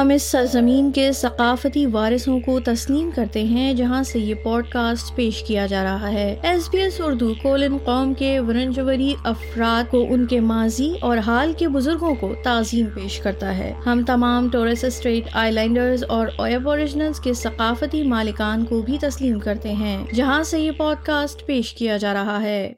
ہم اس سرزمین کے ثقافتی وارثوں کو تسلیم کرتے ہیں جہاں سے یہ پوڈ کاسٹ پیش کیا جا رہا ہے۔ ایس بی ایس اردو کولن قوم کے ورنجوری افراد کو ان کے ماضی اور حال کے بزرگوں کو تعظیم پیش کرتا ہے۔ ہم تمام ٹورس اسٹریٹ آئی لینڈرز اور اوریجنلز کے ثقافتی مالکان کو بھی تسلیم کرتے ہیں، جہاں سے یہ پوڈ کاسٹ پیش کیا جا رہا ہے۔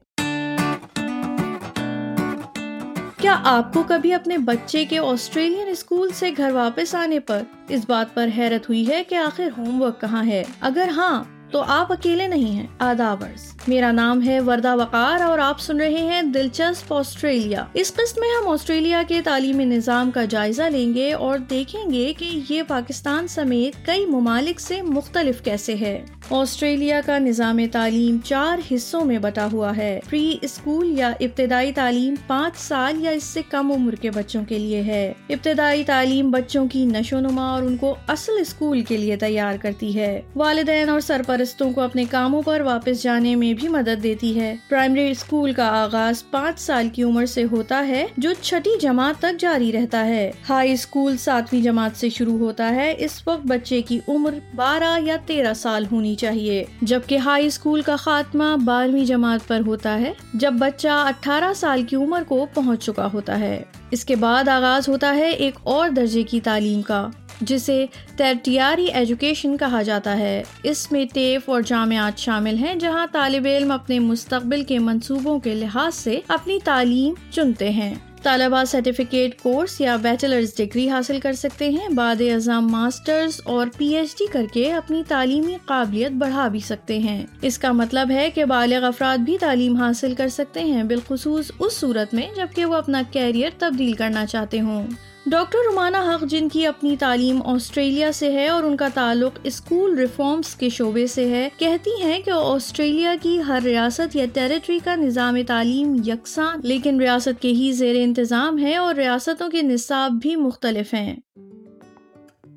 کیا آپ کو کبھی اپنے بچے کے آسٹریلین اسکول سے گھر واپس آنے پر اس بات پر حیرت ہوئی ہے کہ آخر ہوم ورک کہاں ہے؟ اگر ہاں تو آپ اکیلے نہیں ہیں آدابرز میرا نام ہے وردہ وقار اور آپ سن رہے ہیں دلچسپ آسٹریلیا۔ اس قسط میں ہم آسٹریلیا کے تعلیمی نظام کا جائزہ لیں گے اور دیکھیں گے کہ یہ پاکستان سمیت کئی ممالک سے مختلف کیسے ہے آسٹریلیا کا نظام تعلیم چار حصوں میں بٹا ہوا ہے۔ پری اسکول یا ابتدائی تعلیم پانچ سال یا اس سے کم عمر کے بچوں کے لیے ہے۔ ابتدائی تعلیم بچوں کی نشو نما اور ان کو اصل اسکول کے لیے تیار کرتی ہے۔ والدین اور سرپرستوں کو اپنے کاموں پر واپس جانے میں بھی مدد دیتی ہے۔ پرائمری اسکول کا آغاز پانچ سال کی عمر سے ہوتا ہے، جو چھٹی جماعت تک جاری رہتا ہے۔ ہائی اسکول ساتویں جماعت سے شروع ہوتا ہے، اس وقت بچے کی عمر بارہ یا تیرہ سال ہونی چاہیے۔ جبکہ ہائی اسکول کا خاتمہ بارہویں جماعت پر ہوتا ہے، جب بچہ اٹھارہ سال کی عمر کو پہنچ چکا ہوتا ہے۔ اس کے بعد آغاز ہوتا ہے ایک اور درجے کی تعلیم کا۔ جسے ترٹیاری ایجوکیشن کہا جاتا ہے۔ اس میں ٹیف اور جامعات شامل ہیں جہاں طالب علم اپنے مستقبل کے منصوبوں کے لحاظ سے اپنی تعلیم چنتے ہیں۔ طالبہ سرٹیفکیٹ کورس یا بیچلرز ڈگری حاصل کر سکتے ہیں۔ بعد ازام ماسٹرز اور پی ایچ ڈی کر کے اپنی تعلیمی قابلیت بڑھا بھی سکتے ہیں۔ اس کا مطلب ہے کہ بالغ افراد بھی تعلیم حاصل کر سکتے ہیں بالخصوص اس صورت میں جبکہ وہ اپنا کیریئر تبدیل کرنا چاہتے ہوں۔ ڈاکٹر رومانہ حق، جن کی اپنی تعلیم آسٹریلیا سے ہے اور ان کا تعلق اسکول ریفارمز کے شعبے سے ہے، کہتی ہیں کہ آسٹریلیا کی ہر ریاست یا ٹیریٹری کا نظام تعلیم یکساں، لیکن ریاست کے ہی زیر انتظام ہے اور ریاستوں کے نصاب بھی مختلف ہیں۔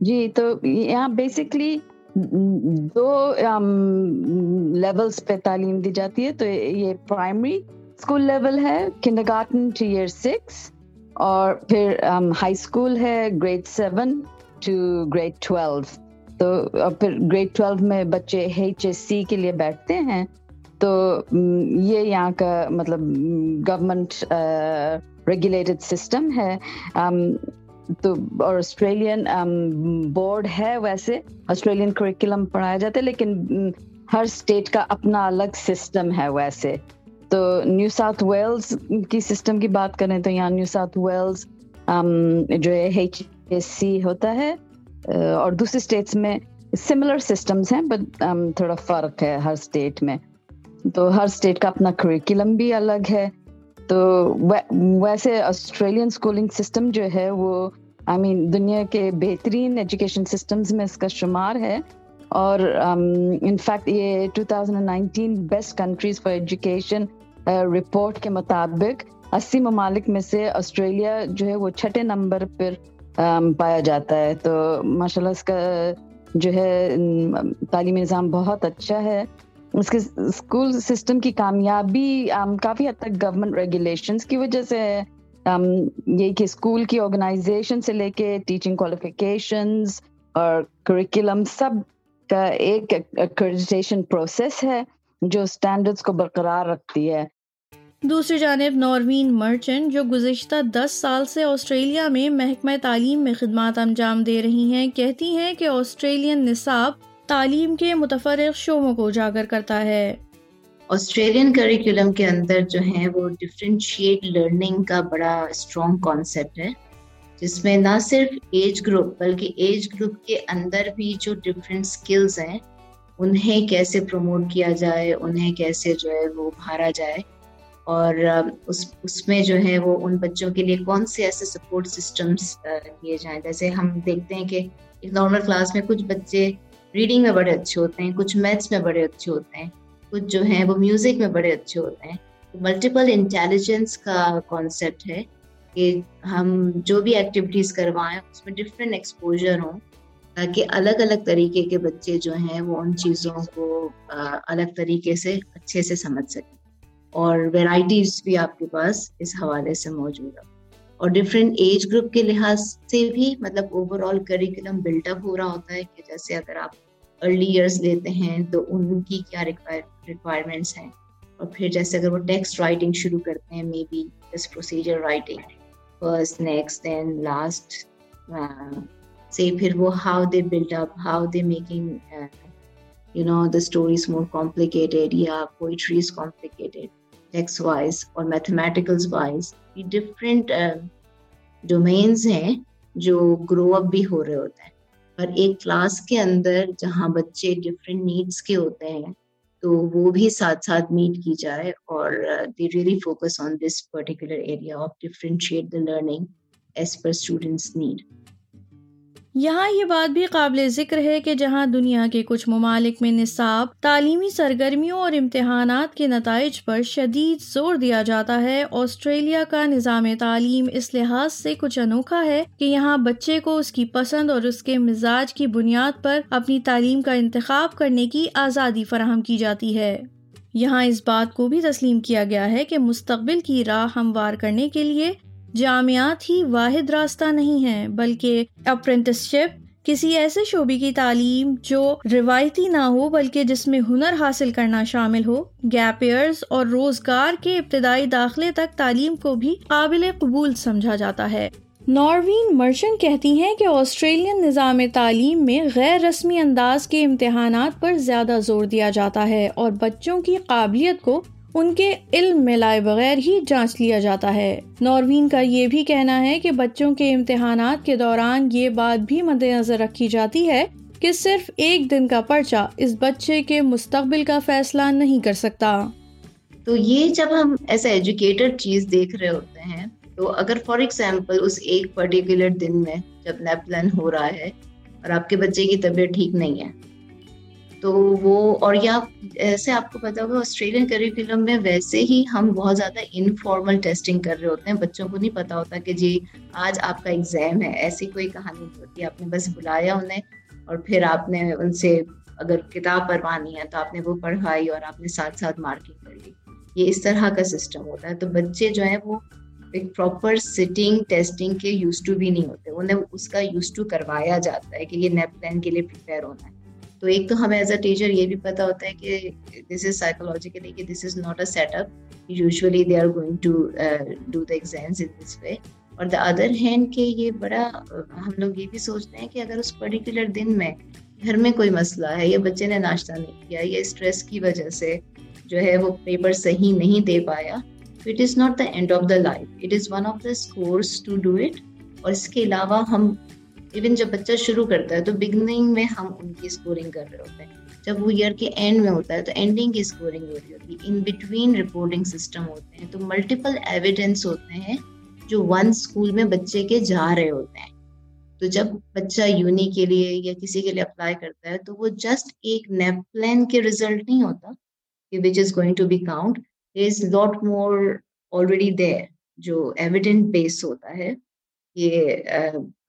جی تو یہاں بیسکلی دو لیولس پہ تعلیم دی جاتی ہے، تو یہ پرائمری اسکول لیول ہے kindergarten to year six اور پھر ہائی اسکول ہے grade seven to grade twelve تو پھر گریڈ ٹویلو میں بچے ایچ ایس سی کے لیے بیٹھتے ہیں، تو یہ یہاں کا مطلب گورمنٹ ریگولیٹڈ سسٹم ہے۔ تو اور آسٹریلین بورڈ ہے ویسے۔ آسٹریلین کریکولم پڑھایا جاتا ہے لیکن ہر اسٹیٹ کا اپنا الگ سسٹم ہے ویسے۔ تو نیو ساؤتھ ویلز کی سسٹم کی بات کریں تو یہاں نیو ساؤتھ ویلز جو ہے ایچ ایس سی ہوتا ہے اور دوسرے اسٹیٹس میں سملر سسٹمس ہیں بٹ تھوڑا فرق ہے ہر اسٹیٹ میں۔ تو ہر اسٹیٹ کا اپنا کریکولم بھی الگ ہے۔ تو ویسے آسٹریلین اسکولنگ سسٹم جو ہے وہ آئی مین دنیا کے بہترین ایجوکیشن سسٹمز میں اس کا شمار ہے۔ اور انفیکٹ یہ 2019 best countries for education report کے مطابق اسی ممالک میں سے آسٹریلیا جو ہے وہ چھٹے نمبر پر پایا جاتا ہے۔ تو ماشاء اللہ اس کا جو ہے تعلیمی نظام بہت اچھا ہے۔ اس کے اسکول سسٹم کی کامیابی کافی حد تک گورنمنٹ ریگولیشنس کی وجہ سے ہے۔ یہ کہ اسکول کی آرگنائزیشن سے لے کے ٹیچنگ کوالیفیکیشنز اور کریکولم سب کا ایک پروسیس ہے جو اسٹینڈرڈس کو برقرار رکھتی ہے۔ دوسری جانب، نوروین مرچنٹ جو گزشتہ دس سال سے آسٹریلیا میں محکمہ تعلیم میں خدمات انجام دے رہی ہیں، کہتی ہیں کہ آسٹریلین نصاب تعلیم کے متفرق شعبوں کو اجاگر کرتا ہے۔ آسٹریلین کریکولم کے اندر جو ہے وہ ڈفرینشیٹ لرننگ کا بڑا اسٹرانگ کانسیپٹ ہے، جس میں نہ صرف ایج گروپ بلکہ ایج گروپ کے اندر بھی جو ڈفرینٹ اسکلز ہیں، انہیں کیسے پروموٹ کیا جائے، انہیں کیسے جو ہے وہ ابھارا جائے۔ اور اس اس میں جو ہے وہ ان بچوں کے لیے کون سے ایسے سپورٹ سسٹمس کیے جائیں؟ جیسے ہم دیکھتے ہیں کہ ایک نارمل کلاس میں کچھ بچے ریڈنگ میں بڑے اچھے ہوتے ہیں، کچھ میتھس میں بڑے اچھے ہوتے ہیں، کچھ جو ہیں وہ میوزک میں بڑے اچھے ہوتے ہیں۔ ملٹیپل انٹیلیجنس کا کانسیپٹ ہے کہ ہم جو بھی ایکٹیویٹیز کروائیں، اس میں ڈفرینٹ ایکسپوجر ہوں تاکہ الگ الگ طریقے کے بچے جو ہیں وہ ان چیزوں کو الگ طریقے سے اچھے سے سمجھ سکیں۔ اور ویرائٹیز بھی آپ کے پاس اس حوالے سے موجود ہے اور ڈفرینٹ ایج گروپ کے لحاظ سے بھی مطلب overall curriculum build up ہو رہا ہوتا ہے کہ جیسے اگر آپ ارلی ایئرس لیتے ہیں تو ان کی کیا ریکوائرمنٹس ہیں۔ اور پھر جیسے اگر وہ ٹیکسٹ رائٹنگ شروع کرتے ہیں مے بی جس procedure writing first next then last سے پھر وہ how they build up how they making you know the stories more complicated یا پوئٹریز کمپلیکیٹیڈ ٹیکس وائز اور میتھمیٹیکلس وائز ڈفرینٹ ڈومینس ہیں جو گرو اپ بھی ہو رہے ہوتے ہیں۔ پر ایک کلاس کے اندر جہاں بچے ڈفرینٹ نیڈس کے ہوتے ہیں تو وہ بھی ساتھ ساتھ میٹ کی جائے اور they really focus on this particular area of differentiate the learning as per students need یہاں یہ بات بھی قابل ذکر ہے کہ جہاں دنیا کے کچھ ممالک میں نصاب، تعلیمی سرگرمیوں اور امتحانات کے نتائج پر شدید زور دیا جاتا ہے، آسٹریلیا کا نظام تعلیم اس لحاظ سے کچھ انوکھا ہے کہ یہاں بچے کو اس کی پسند اور اس کے مزاج کی بنیاد پر اپنی تعلیم کا انتخاب کرنے کی آزادی فراہم کی جاتی ہے۔ یہاں اس بات کو بھی تسلیم کیا گیا ہے کہ مستقبل کی راہ ہموار کرنے کے لیے جامعات ہی واحد راستہ نہیں ہے بلکہ اپرینٹسشپ کسی ایسے شعبے کی تعلیم جو روایتی نہ ہو، بلکہ جس میں ہنر حاصل کرنا شامل ہو۔ گیپ ایئرز اور روزگار کے ابتدائی داخلے تک تعلیم کو بھی قابل قبول سمجھا جاتا ہے۔ ناروین مرچن کہتی ہیں کہ آسٹریلین نظام تعلیم میں غیر رسمی انداز کے امتحانات پر زیادہ زور دیا جاتا ہے اور بچوں کی قابلیت کو ان کے علم میں لائے بغیر ہی جانچ لیا جاتا ہے۔ ناروین کا یہ بھی کہنا ہے کہ بچوں کے امتحانات کے دوران یہ بات بھی مد نظر رکھی جاتی ہے کہ صرف ایک دن کا پرچہ اس بچے کے مستقبل کا فیصلہ نہیں کر سکتا۔ تو یہ جب ہم ایسا ایجوکیٹر چیز دیکھ رہے ہوتے ہیں، تو اگر فار ایگزامپل اس ایک پرٹیکولر دن میں جب نیپلن ہو رہا ہے اور آپ کے بچے کی طبیعت ٹھیک نہیں ہے تو وہ، اور یا ایسے آپ کو پتا ہوگا، آسٹریلین کریکولم میں ویسے ہی ہم بہت زیادہ انفارمل ٹیسٹنگ کر رہے ہوتے ہیں۔ بچوں کو نہیں پتا ہوتا کہ جی آج آپ کا ایگزام ہے۔ ایسی کوئی کہانی نہیں ہوتی۔ آپ نے بس بلایا انہیں اور پھر آپ نے ان سے اگر کتاب پڑھوانی ہے تو آپ نے وہ پڑھوائی اور آپ نے ساتھ ساتھ مارکنگ کر لی۔ یہ اس طرح کا سسٹم ہوتا ہے۔ تو بچے جو ہیں، وہ ایک پراپر سٹنگ ٹیسٹنگ کے یوز ٹو بھی نہیں ہوتے۔ انہیں اس کا یوز ٹو کروایا جاتا ہے کہ یہ نیپ پلان کے لیے پریپیئر ہونا ہے۔ تو ایک تو ہمیں ایز اے ٹیچر یہ بھی پتا ہوتا ہے کہ دس از سائیکولوجیکلی کہ this is not a set up usually they are going to do the exams in this way اور دا ادر ہینڈ کہ یہ بڑا، ہم لوگ یہ بھی سوچتے ہیں کہ اگر اس پرٹیکولر دن میں گھر میں کوئی مسئلہ ہے یا بچے نے ناشتہ نہیں کیا یا اسٹریس کی وجہ سے جو ہے وہ پیپر صحیح نہیں دے پایا، تو it is not the end of the life it is one of the courses to do it اور اس کے علاوہ ہم ایون جب بچہ شروع کرتا ہے تو بگننگ میں ہم ان کی اسکورنگ کر رہے ہوتے ہیں۔ جب وہ ایئر کے اینڈ میں ہوتا ہے تو اینڈنگ کی اسکورنگ ہو رہی ہوتی ہے۔ ان بٹوین رپورٹنگ سسٹم ہوتے ہیں۔ تو ملٹیپل ایویڈینس ہوتے ہیں جو ون اسکول میں بچے کے جا رہے ہوتے ہیں۔ تو جب بچہ یونی کے لیے یا کسی کے لیے اپلائی کرتا ہے تو وہ جسٹ ایک نیپ پلان کے ریزلٹ نہیں ہوتا کہ which is going to be count as lot more already there جو ایویڈینٹ بیس ہوتا ہے۔ یہ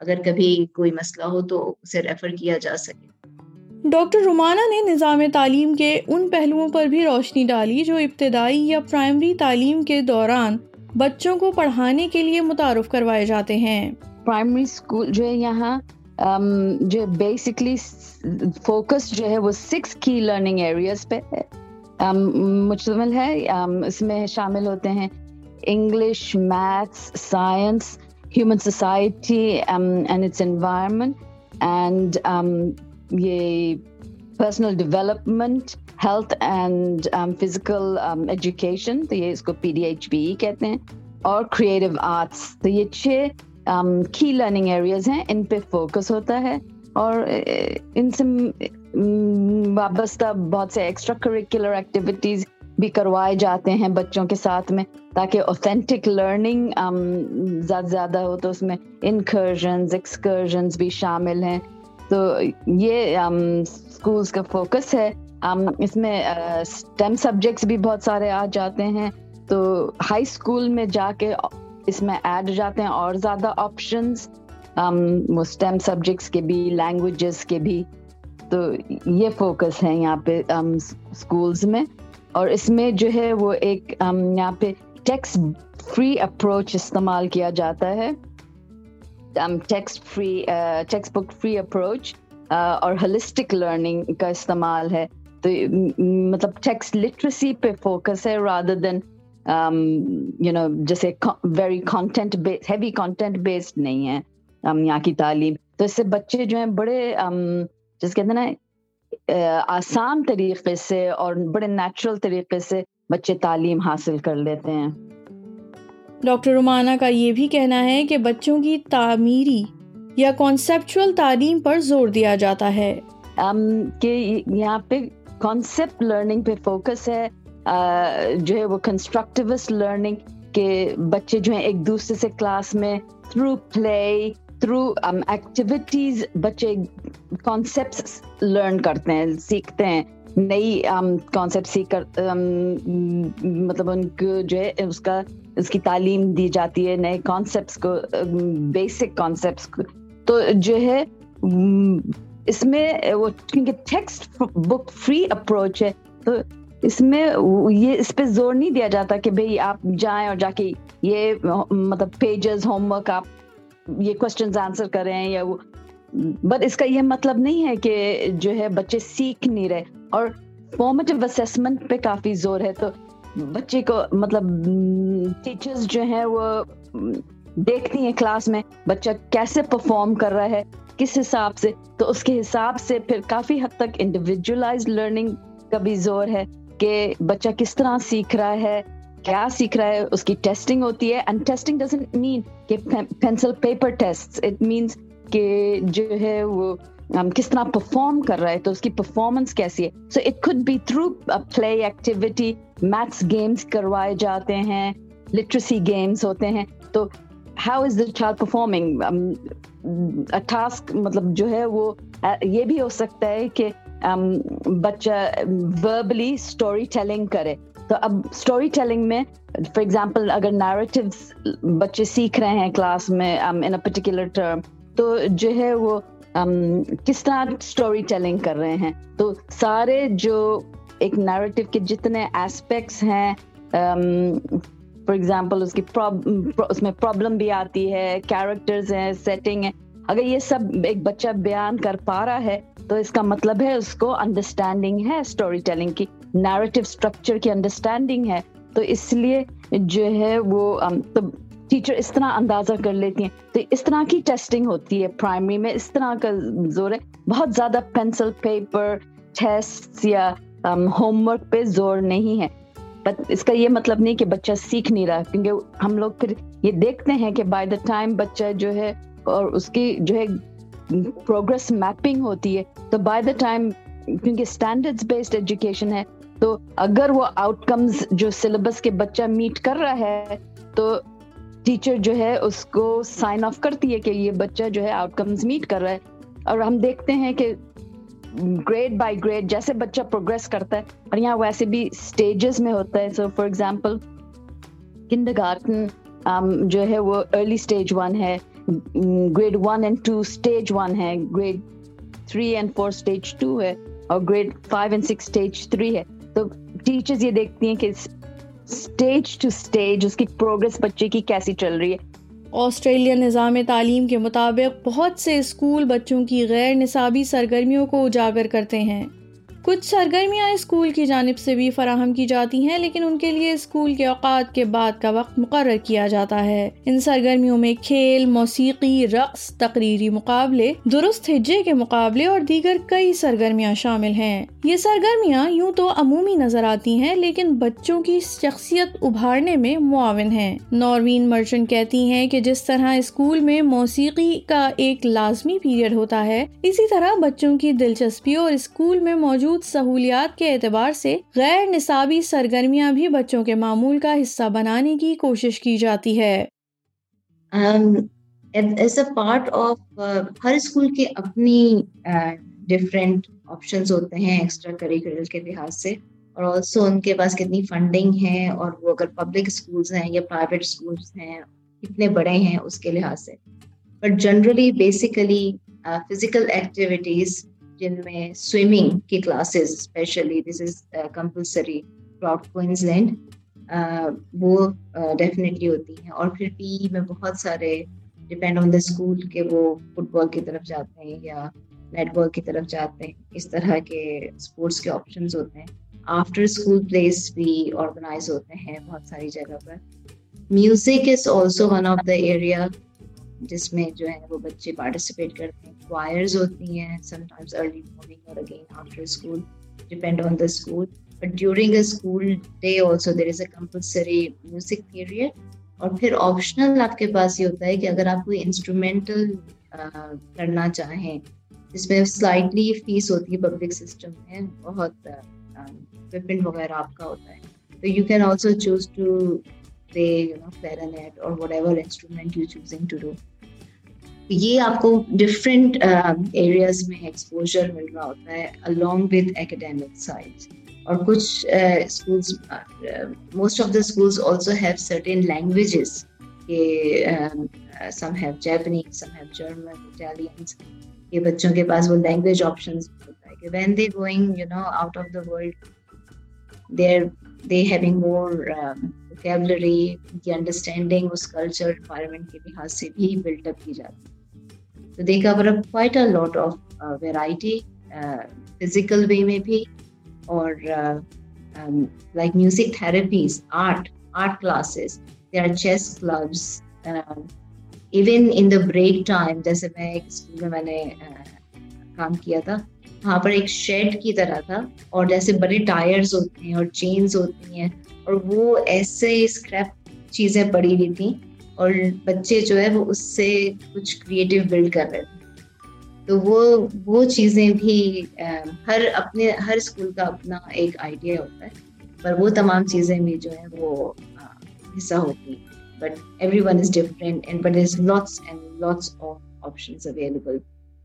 اگر کبھی کوئی مسئلہ ہو تو اسے ریفر کیا جا سکے۔ ڈاکٹر رومانہ نے نظام تعلیم کے ان پہلوؤں پر بھی روشنی ڈالی جو ابتدائی یا پرائمری تعلیم کے دوران بچوں کو پڑھانے کے لیے متعارف کروائے جاتے ہیں۔ پرائمری اسکول جو ہے یہاں جو بیسکلی فوکس جو ہے وہ سکس کی لرننگ ایریاز پہ مشتمل ہے۔ اس میں شامل ہوتے ہیں English maths science human society um, and its environment, and um, personal development, health and um, physical education, to ye isko PDHBE kehte hain, aur creative arts. To ye 6 key learning areas hain, in pe focus hota hai, aur in se wabasta bahut se extracurricular activities بھی کروائے جاتے ہیں بچوں کے ساتھ میں، تاکہ authentic learning زیادہ زیادہ ہو تو اس میں انکرجنز ایکسکرجنز بھی شامل ہیں۔ تو یہ اسکولس کا فوکس ہے۔ اس میں اسٹیم سبجیکٹس بھی بہت سارے آ جاتے ہیں۔ تو ہائی اسکول میں جا کے اس میں ایڈ جاتے ہیں اور زیادہ آپشنس وہ اسٹیم سبجیکٹس کے بھی لینگویجز کے بھی۔ تو یہ فوکس ہے یہاں پہ اسکولس میں۔ اور اس میں جو ہے وہ ایک یہاں پہ ٹیکسٹ فری اپروچ استعمال کیا جاتا ہے۔ Text free textbook free approach اور ہلسٹک لرننگ کا استعمال ہے۔ تو مطلب ٹیکسٹ لٹریسی پہ فوکس ہے رادر دین یو نو جیسے very content heavy content based نہیں ہے۔ یہاں کی تعلیم۔ تو اس سے بچے جو ہیں بڑے جس کہتے ہیں نا آسان طریقے سے اور بڑے نیچرل طریقے سے بچے تعلیم حاصل کر لیتے ہیں۔ ڈاکٹر رومانہ کا یہ بھی کہنا ہے کہ بچوں کی تعمیری یا کانسیپچل تعلیم پر زور دیا جاتا ہے۔ کہ یہاں پہ کانسیپٹ لرننگ پہ فوکس ہے۔ جو ہے وہ کنسٹرکٹیوسٹ لرننگ کے بچے جو ہیں ایک دوسرے سے کلاس میں through play through activities um, بچے کانسیپٹ لرن کرتے ہیں، سیکھتے ہیں۔ نئی um, کانسیپٹ سیکھ کر um, مطلب ان کو جو ہے، اس کا، اس کی تعلیم دی جاتی ہے، نئے کانسیپٹس کو بیسک کانسیپٹس کو۔ تو جو ہے اس میں وہ، کیونکہ ٹیکسٹ بک فری اپروچ ہے، تو اس میں یہ اس پہ زور نہیں دیا جاتا کہ بھئی آپ جائیں اور جا کے یہ مطلب پیجز ہوم ورک آپ یہ کوشچنز آنسر کریں یا وہ بٹ اس کا یہ مطلب نہیں ہے کہ جو ہے بچے سیکھ نہیں رہے اور فارمیٹیو اسیسمنٹ پہ کافی زور ہے تو بچے کو مطلب ٹیچرز جو ہیں وہ دیکھتی ہیں کلاس میں بچہ کیسے پرفارم کر رہا ہے، کس حساب سے؟ تو اس کے حساب سے پھر کافی حد تک انڈیویجولائز لرننگ کا بھی زور ہے کہ بچہ کس طرح سیکھ رہا ہے۔ کیا سیکھ رہا ہے اس کی ٹیسٹنگ ہوتی ہے اینڈ ٹیسٹنگ ڈزنٹ مین کہ pencil paper test it means کہ جو ہے وہ کس طرح پرفارم کر رہا ہے تو اس کی پرفارمنس کیسی ہے so it could be through play activity maths games کروائے جاتے ہیں لٹریسی گیمس ہوتے ہیں تو how is the child performing task مطلب جو ہے وہ یہ بھی ہو سکتا ہے کہ بچہ وربلی اسٹوری ٹیلنگ کرے تو اب اسٹوری ٹیلنگ میں فار ایگزامپل اگر نیریٹیو بچے سیکھ رہے ہیں کلاس میں ان اے پرٹیکولر ٹرم تو جو ہے وہ um, کس طرح اسٹوری ٹیلنگ کر رہے ہیں؟ تو سارے جو ایک نیریٹو کے جتنے ایسپیکٹس ہیں um, فار ایگزامپل اس کی اس میں پرابلم بھی آتی ہے کیریکٹرز ہیں سیٹنگ ہے اگر یہ سب ایک بچہ بیان کر پا رہا ہے، تو اس کا مطلب ہے اس کو انڈرسٹینڈنگ ہے اسٹوری ٹیلنگ کی۔ نیریٹو اسٹرکچر کی انڈرسٹینڈنگ ہے، تو اس لیے جو ہے وہ um, ٹیچر اس طرح اندازہ کر لیتی ہیں۔ تو اس طرح کی ٹیسٹنگ ہوتی ہے پرائمری میں، اس طرح کا زور ہے۔ بہت زیادہ پینسل پیپر ٹیسٹ یا um, ہوم ورک پہ زور نہیں ہے۔ بٹ اس کا یہ مطلب نہیں کہ بچہ سیکھ نہیں رہا، کیونکہ ہم لوگ پھر یہ دیکھتے ہیں کہ بائی دا ٹائم بچہ جو ہے اور اس کی جو ہے پروگرس میپنگ ہوتی ہے، تو بائی دا ٹائم کیونکہ اسٹینڈرڈ بیسڈ ایجوکیشن ہے تو اگر وہ آؤٹ کمز جو سلیبس کے بچہ میٹ کر رہا ہے، تو ٹیچر جو ہے اس کو سائن آف کرتی ہے کہ یہ بچہ جو ہے آؤٹ کمز میٹ کر رہا ہے۔ اور ہم دیکھتے ہیں کہ گریڈ بائی گریڈ جیسے بچہ پروگرس کرتا ہے، اور یہاں ویسے بھی اسٹیجز میں ہوتا ہے۔ So for example kindergarten جو ہے وہ ارلی اسٹیج ون ہے۔ Grade one and two stage one ہے۔ Grade three and four stage two ہے۔ اور grade five and six stage three ہے۔ تو ٹیچرز یہ دیکھتی ہیں کہ اسٹیج ٹو اسٹیج اس کی پروگرس بچے کی کیسی چل رہی ہے۔ آسٹریلین نظام تعلیم کے مطابق بہت سے اسکول بچوں کی غیر نصابی سرگرمیوں کو اجاگر کرتے ہیں۔ کچھ سرگرمیاں اسکول کی جانب سے بھی فراہم کی جاتی ہیں، لیکن ان کے لیے اسکول کے اوقات کے بعد کا وقت مقرر کیا جاتا ہے۔ ان سرگرمیوں میں کھیل، موسیقی، رقص، تقریری مقابلے، درست ہجے کے مقابلے اور دیگر کئی سرگرمیاں شامل ہیں۔ یہ سرگرمیاں یوں تو عمومی نظر آتی ہیں، لیکن بچوں کی شخصیت ابھارنے میں معاون ہیں۔ نوروین مرچنٹ کہتی ہیں کہ جس طرح اسکول میں موسیقی کا ایک لازمی پیریڈ ہوتا ہے، اسی طرح بچوں کی دلچسپی اور اسکول میں موجود موجود سہولیات کے اعتبار سے غیر نصابی سرگرمیاں بھی بچوں کے معمول کا حصہ بنانے کی کوشش کی جاتی ہے۔ ایز اے پارٹ آف ہر اسکول کے اپنی ڈفرینٹ آپشنز ہوتے ہیں ایکسٹرا کریکولر کے لحاظ سے اور آلسو ان کے پاس کتنی فنڈنگ ہے اور وہ اگر پبلک اسکولس ہیں یا پرائیویٹ اسکولس ہیں کتنے بڑے ہیں اس کے لحاظ سے۔ But generally basically physical activities جن میں سوئمنگ کی classes specially this is compulsory through Queensland وہ uh, ڈیفینیٹلی ہوتی ہیں اور پھر پی میں بہت سارے ڈپینڈ آن دا اسکول کہ وہ فٹ بال کی طرف جاتے ہیں یا نیٹ بال کی طرف جاتے ہیں، اس طرح کے اسپورٹس کے آپشنس ہوتے ہیں۔ آفٹر اسکول پلیس بھی آرگنائز ہوتے ہیں بہت ساری جگہ پر۔ Music is also one of the area جس میں جو ہے وہ بچے پارٹیسپیٹ کرتے ہیں. کوائرز ہوتی ہیں سم ٹائمز ارلی مارننگ اور again after school depend on the school but during a school day also there is a compulsory music period اور پھر آپشنل آپ کے پاس یہ ہوتا ہے کہ اگر آپ کوئی انسٹرومینٹل کرنا چاہیں، جس میں سلائٹلی فیس ہوتی ہے پبلک سسٹم میں، بہت اکوپمنٹ وغیرہ آپ کا ہوتا ہے. تو you can also choose to play you know clarinet اور whatever instrument you choosing to do یہ آپ کو ڈفرینٹ ایریاز میں ایکسپوجر مل رہا ہوتا ہے الانگ ود اکیڈیمک سائڈس اور کچھ schools most of the schools also have certain languages کہ some have Japanese some have German Italians یہ بچوں کے پاس وہ لینگویج آپشنز ہوتا ہے کہ when they going you know out of the world they are they having more vocabulary کی understanding اس کلچر انوائرمنٹ کے لحاظ سے بھی بلٹ اپ کی جاتی ہے تو they cover up quite a lot of variety physical way میں بھی اور like music therapies art art classes they are chess clubs even in the break time جیسے میں ایک اسکول میں میں نے کام کیا تھا وہاں پر ایک شیڈ کی طرح تھا اور جیسے بڑے ٹائرز ہوتے ہیں اور چینز ہوتی ہیں اور وہ ایسے اسکریپ چیزیں پڑی ہوئی تھیں اور بچے جو ہے وہ اس سے کچھ کریٹو بلڈ کر رہے تھے۔ تو وہ وہ چیزیں بھی ہر اپنے، ہر اسکول کا اپنا ایک آئیڈیا ہوتا ہے، پر وہ تمام چیزیں بھی جو ہیں وہ حصہ ہوتی ہیں۔ But everyone is different and but is lots and lots of options available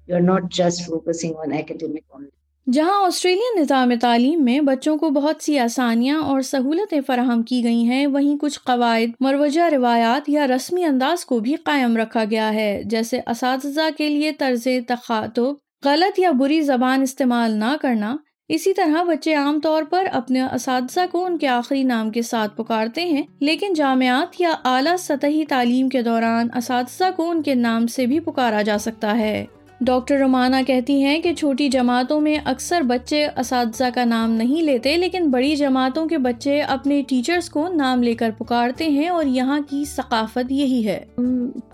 you are not just focusing on academic only جہاں آسٹریلین نظام تعلیم میں بچوں کو بہت سی آسانیاں اور سہولتیں فراہم کی گئی ہیں، وہیں کچھ قواعد، مروجہ روایات یا رسمی انداز کو بھی قائم رکھا گیا ہے، جیسے اساتذہ کے لیے طرز تخاطب، غلط یا بری زبان استعمال نہ کرنا۔ اسی طرح بچے عام طور پر اپنے اساتذہ کو ان کے آخری نام کے ساتھ پکارتے ہیں، لیکن جامعات یا اعلیٰ سطحی تعلیم کے دوران اساتذہ کو ان کے نام سے بھی پکارا جا سکتا ہے۔ ڈاکٹر رومانہ کہتی ہیں کہ چھوٹی جماعتوں میں اکثر بچے اساتذہ کا نام نہیں لیتے، لیکن بڑی جماعتوں کے بچے اپنے ٹیچرز کو نام لے کر پکارتے ہیں اور یہاں کی ثقافت یہی ہے۔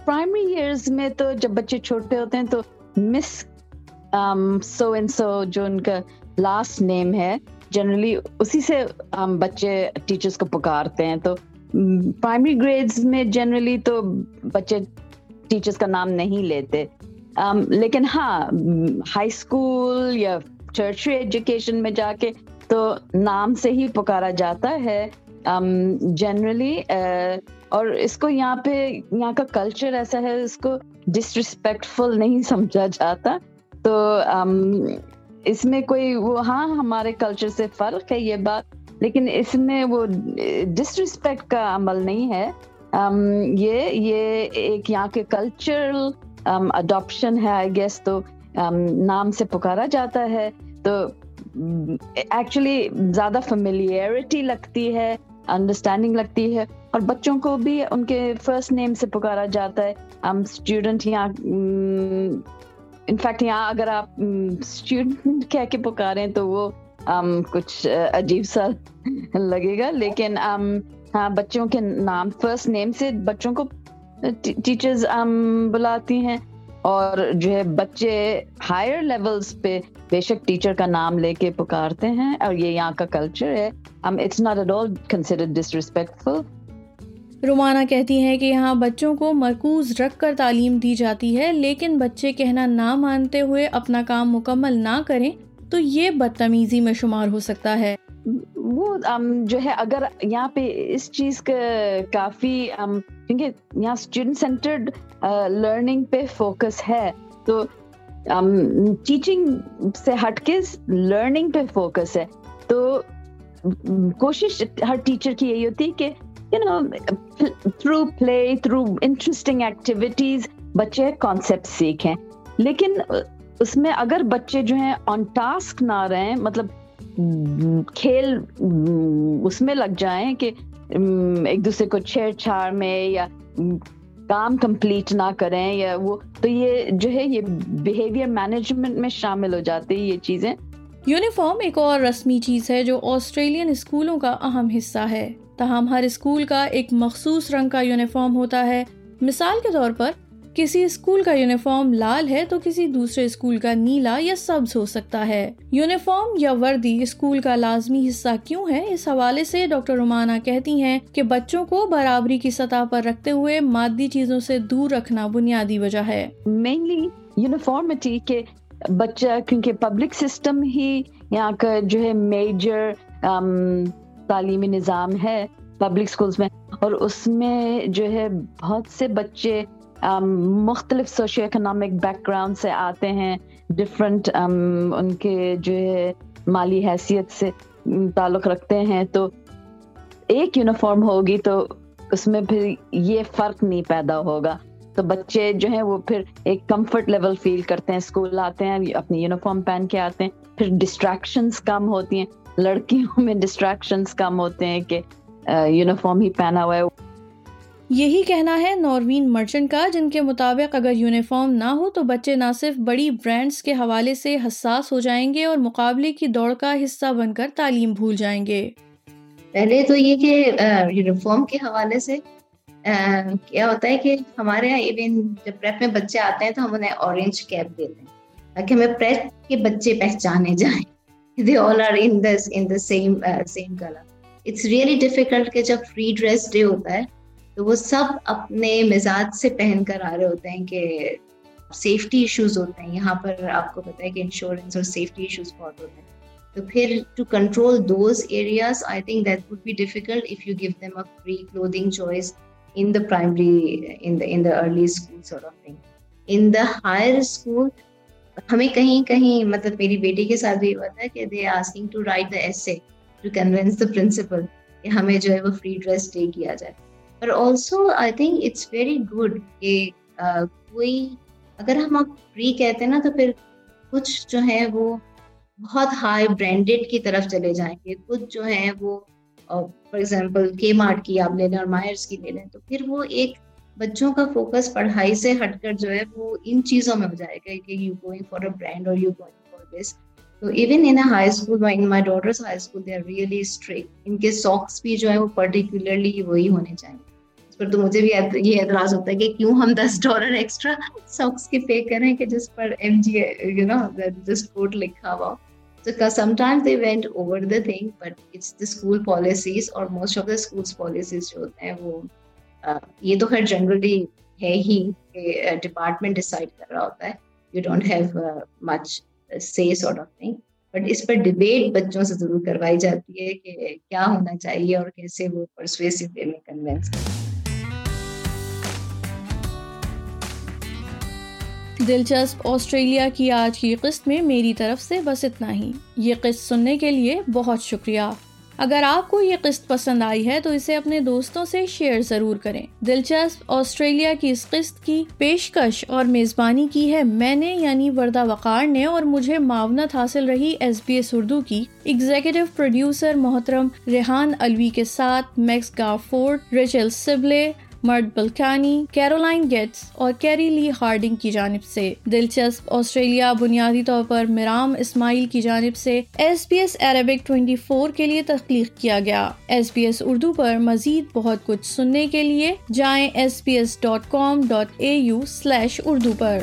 پرائمری ایئرز میں تو جب بچے چھوٹے ہوتے ہیں تو مس سو اینڈ سو جو ان کا لاسٹ نیم ہے جنرلی اسی سے بچے ٹیچرس کو پکارتے ہیں۔ تو پرائمری گریڈز میں جنرلی تو بچے ٹیچرس کا نام نہیں لیتے۔ لیکن ہاں ہائی اسکول یا ٹرچری ایجوکیشن میں جا کے تو نام سے ہی پکارا جاتا ہے۔ جنرلی اور اس کو یہاں پہ، یہاں کا کلچر ایسا ہے، اس کو ڈسرسپیکٹفل نہیں سمجھا جاتا۔ تو اس میں کوئی وہ ہاں ہمارے کلچر سے فرق ہے یہ بات، لیکن اس میں وہ ڈسرسپیکٹ کا عمل نہیں ہے۔ یہ یہ ایک یہاں کے کلچرل Um, اڈاپشن ہے آئی گیس تو um, نام سے پکارا جاتا ہے. تو ایکچولی زیادہ فیملیئرٹی لگتی ہے انڈرسٹینڈنگ لگتی ہے، اور بچوں کو بھی ان کے فرسٹ نیم سے پکارا جاتا ہے. ہم اسٹوڈنٹ یہاں انفیکٹ یہاں اگر آپ um, اسٹوڈنٹ کہہ کے پکاریں تو وہ کچھ uh, عجیب سا لگے گا. لیکن ہاں بچوں کے نام فرسٹ نیم سے بچوں کو ٹیچرز بلاتی ہیں اور جو ہے بچے ہائر لیولس پہ بے شک ٹیچر کا نام لے کے پکارتے ہیں اور یہ یہاں کا کلچر ہے۔ It's not at all consider disrespectful Romana کہتی ہیں کہ یہاں بچوں کو مرکوز رکھ کر تعلیم دی جاتی ہے، لیکن بچے کہنا نہ مانتے ہوئے اپنا کام مکمل نہ کریں تو یہ بدتمیزی میں شمار ہو سکتا ہے۔ وہ جو ہے، اگر یہاں پہ اس چیز کا کافی کیونکہ یہاں اسٹوڈنٹ سینٹرڈ لرننگ پہ فوکس ہے، تو ٹیچنگ سے ہٹ کے لرننگ پہ فوکس ہے۔ تو، کوشش ہر ٹیچر کی یہی ہوتی ہے کہ you know through play through interesting activities بچے کانسیپٹ سیکھیں۔ لیکن، اس میں اگر بچے جو ہیں آن ٹاسک نہ رہیں مطلب کھیل، اس میں لگ جائیں کہ ایک دوسرے کو چھیڑ چھاڑ میں یا کام کمپلیٹ نہ کریں یا وہ، تو یہ جو ہے، یہ بیہیویئر مینجمنٹ میں شامل ہو جاتے ہیں یہ چیزیں۔ یونیفارم ایک اور رسمی چیز ہے جو آسٹریلین اسکولوں کا اہم حصہ ہے۔ تاہم، ہر اسکول کا ایک مخصوص رنگ کا یونیفارم ہوتا ہے۔ مثال کے طور پر کسی اسکول کا یونیفارم لال ہے تو کسی دوسرے اسکول کا نیلا یا سبز ہو سکتا ہے۔ یونیفارم یا وردی اسکول کا لازمی حصہ کیوں ہے؟ اس حوالے سے ڈاکٹر رومانہ کہتی ہیں کہ بچوں کو برابری کی سطح پر رکھتے ہوئے مادی چیزوں سے دور رکھنا بنیادی وجہ ہے۔ مینلی یونیفارمٹی کے بچہ کیونکہ پبلک سسٹم ہی یہاں کا جو ہے میجر um, تعلیمی نظام ہے پبلک اسکولس میں اور اس میں جو ہے بہت سے بچے مختلف سوشو اکنامک بیک گراؤنڈ سے آتے ہیں ڈفرینٹ ان کے جو ہے مالی حیثیت سے تعلق رکھتے ہیں۔ تو ایک یونیفارم ہوگی تو اس میں پھر یہ فرق نہیں پیدا ہوگا۔ تو بچے جو ہیں وہ پھر ایک کمفرٹ لیول فیل کرتے ہیں۔ اسکول آتے ہیں، اپنی یونیفارم پہن کے آتے ہیں۔ پھر ڈسٹریکشنس کم ہوتی ہیں۔ لڑکیوں میں ڈسٹریکشنس کم ہوتے ہیں کہ یونیفارم ہی پہنا ہوا ہے۔ یہی کہنا ہے نوروین مرچنٹ کا، جن کے مطابق اگر یونیفارم نہ ہو تو بچے نہ صرف بڑی برانڈز کے حوالے سے حساس ہو جائیں گے اور مقابلے کی دوڑ کا حصہ بن کر تعلیم بھول جائیں گے۔ پہلے تو یہ کہ یونیفارم کے حوالے سے کیا ہوتا ہے کہ ہمارے یہاں ایون جب پریپ میں بچے آتے ہیں تو ہم انہیں اورینج کیپ دیتے ہیں تاکہ ہمیں پریپ کے بچے پہچانے جائیں۔ They all are in in the same same colour it's really difficult کہ جب فری ڈریس ڈے ہوتا ہے تو وہ سب اپنے مزاج سے پہن کر آ رہے ہوتے ہیں کہ سیفٹی ایشوز ہوتے ہیں۔ یہاں پر آپ کو پتا ہے کہ انشورنس اور سیفٹی ایشوز بہت ہوتے ہیں۔ تو پھر to control those areas I think that would be difficult if you give them a free clothing choice in the primary in the early school of thing in the higher school ہمیں کہیں کہیں مطلب میری بیٹی کے ساتھ بھی ہوا تھا کہ they asking to write the essay to convince the principal کہ ہمیں جو ہے وہ فری ڈریس ڈے کیا جائے۔ پر also I think it's very good کہ کوئی اگر ہم آپ فری کہتے ہیں نا، تو پھر کچھ جو ہے وہ بہت ہائی برانڈیڈ کی طرف چلے جائیں گے۔ کچھ جو ہے وہ فار ایگزامپل کے مارٹ کی آپ لے لیں اور مائرس کی لے لیں، تو پھر وہ ایک بچوں کا فوکس پڑھائی سے ہٹ کر جو ہے وہ ان چیزوں میں ہو جائے گا کہ you going for a brand اور یو گوئنگ فار دس تو even in high school in my daughter's high school they are really strict in کے ساکس بھی جو ہے وہ پرٹیکولرلی وہی ہونے چاہیے اس پر تو مجھے بھی یہ اعتراض ہوتا ہے کہ کیوں ہم دس ڈالر ایکسٹرا ساکس کی پے کریں کہ جس پر ایم جی یو نو جس کوڈ لکھا ہوا So sometimes they went over the thing, but it's the school policies or most of the schools policies جو ہوتے ہیں وہ یہ تو خیر جنرلی ہے ہی کہ ڈپارٹمنٹ ڈسائڈ کر رہا ہوتا ہے یو ڈونٹ ہیو مچ سے سارٹ آف تھنگ بٹ اس پر ڈبیٹ بچوں سے ضرور کروائی جاتی ہے کہ کیا ہونا چاہیے اور کیسے وہ پرسویسو وے میں کنوینس کریں۔ دلچسپ آسٹریلیا کی آج کی قسط میں میری طرف سے بس اتنا ہی۔ یہ قسط سننے کے لیے بہت شکریہ۔ اگر آپ کو یہ قسط پسند آئی ہے تو اسے اپنے دوستوں سے شیئر ضرور کریں۔ دلچسپ آسٹریلیا کی اس قسط کی پیشکش اور میزبانی کی ہے۔ میں نے یعنی وردہ وقار نے اور مجھے معاونت حاصل رہی ایس بی ایس اردو کی۔ ایگزیکٹو پروڈیوسر محترم ریحان الوی کے ساتھ میکس گارفورڈ ریچل سبلے مرد بلکانی، کیرولائن گیٹس اور کیری لی ہارڈنگ کی جانب سے۔ دلچسپ آسٹریلیا بنیادی طور پر مرام اسماعیل کی جانب سے ایس بی ایس عربک 24 کے لیے تخلیق کیا گیا۔ ایس بی ایس اردو پر مزید بہت کچھ سننے کے لیے جائیں S B S dot com dot A U slash Urdu per.